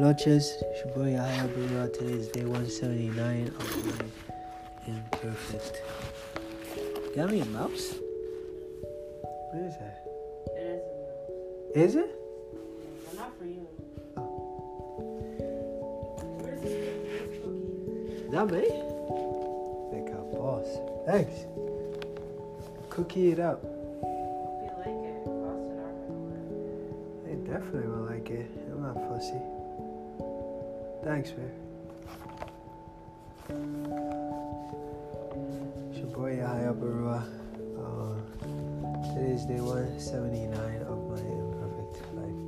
noches, it's your boy Yahya Burra. Today is day 179 of my imperfect. Got me a mouse? What is that? It is a mouse. Is it? But not for you. Oh. Where's this cookie? Is that me? Like a boss. Thanks. Cookie it up. Hope you like it. Frosted almond. They definitely will like it. I'm not fussy. Thanks, man. It's your boy Yahya Barua. Uh, today is day 179 of my imperfect life.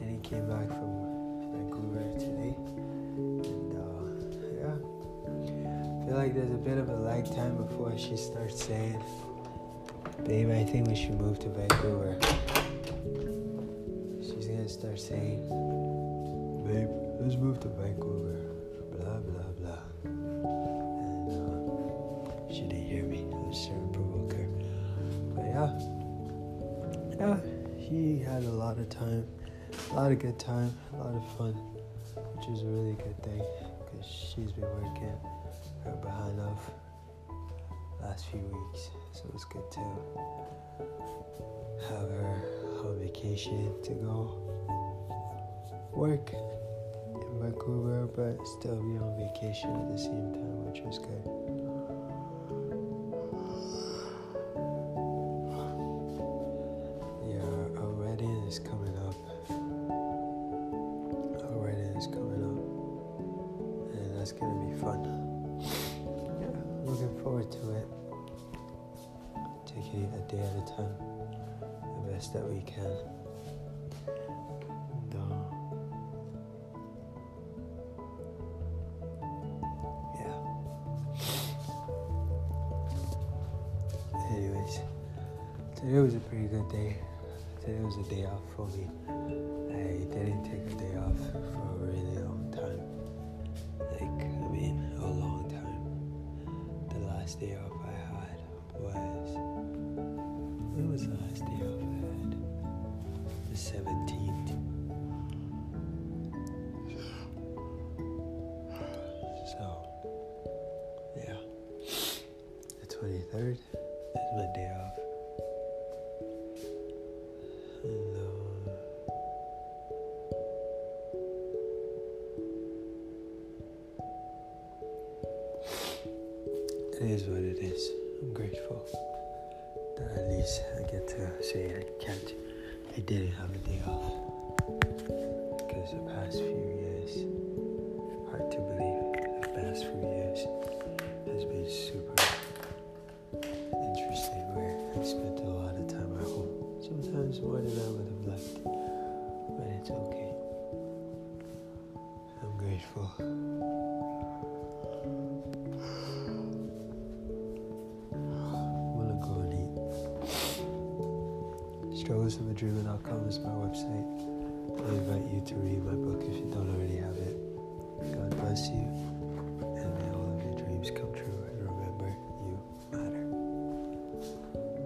And he came back from Vancouver today. And uh, yeah. I feel like there's a bit of a lag time before she starts saying, Babe, I think we should move to Vancouver. She's gonna start saying, Babe, let's move to Vancouver. Blah, blah, blah. And uh, she didn't hear me. I was trying to provoke her. But yeah. Yeah, she had a lot of time, a lot of good time, a lot of fun, which is a really good thing because she's been working her behind off last few weeks. So it's good to have her on vacation to go work Vancouver, but still be on vacation at the same time, which was good. Yeah, our wedding is coming up. Our wedding is coming up, and that's gonna be fun. Yeah, looking forward to it. Taking it a day at a time, the best that we can. Anyways, today was a pretty good day. Today was a day off for me. I didn't take a day off for a really long time. Like, I mean, a long time. The last day off I had was. When was the last day off I had? The 17th. So, yeah. The 23rd is my day off. Uh, it is what it is. I'm grateful that at least I get to say I can't, I didn't have a day off. Because the past few grateful. I'm gonna go and eat. Strugglesofadreamer.com is my website. I invite you to read my book if you don't already have it. God bless you, and may all of your dreams come true. And remember, you matter.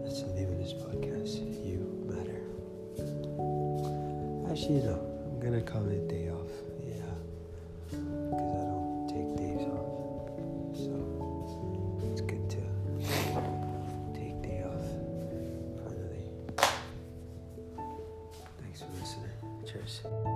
That's the name of this podcast. You matter. Actually, no. I'm gonna call it day off. Finally.